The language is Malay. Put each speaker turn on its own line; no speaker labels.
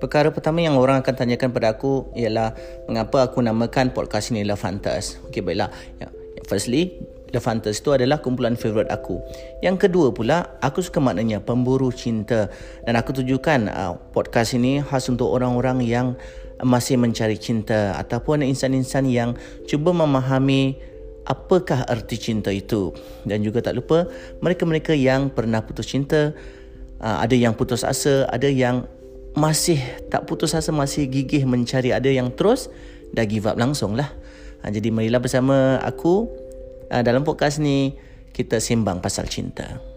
Perkara pertama yang orang akan tanyakan pada aku ialah mengapa aku namakan podcast ini Hunters. Okey, baiklah. Ya, firstly, Love Hunters itu adalah kumpulan favourite aku. Yang kedua pula, aku suka maknanya pemburu cinta. Dan aku tujukan uh, podcast ini khas untuk orang-orang yang masih mencari cinta ataupun insan-insan yang cuba memahami apakah erti cinta itu. Dan juga tak lupa, mereka-mereka yang pernah putus cinta, uh, ada yang putus asa, ada yang masih tak putus asa masih gigih mencari ada yang terus dah give up langsung lah. Ha, jadi marilah bersama aku ha, dalam podcast ni kita sembang pasal cinta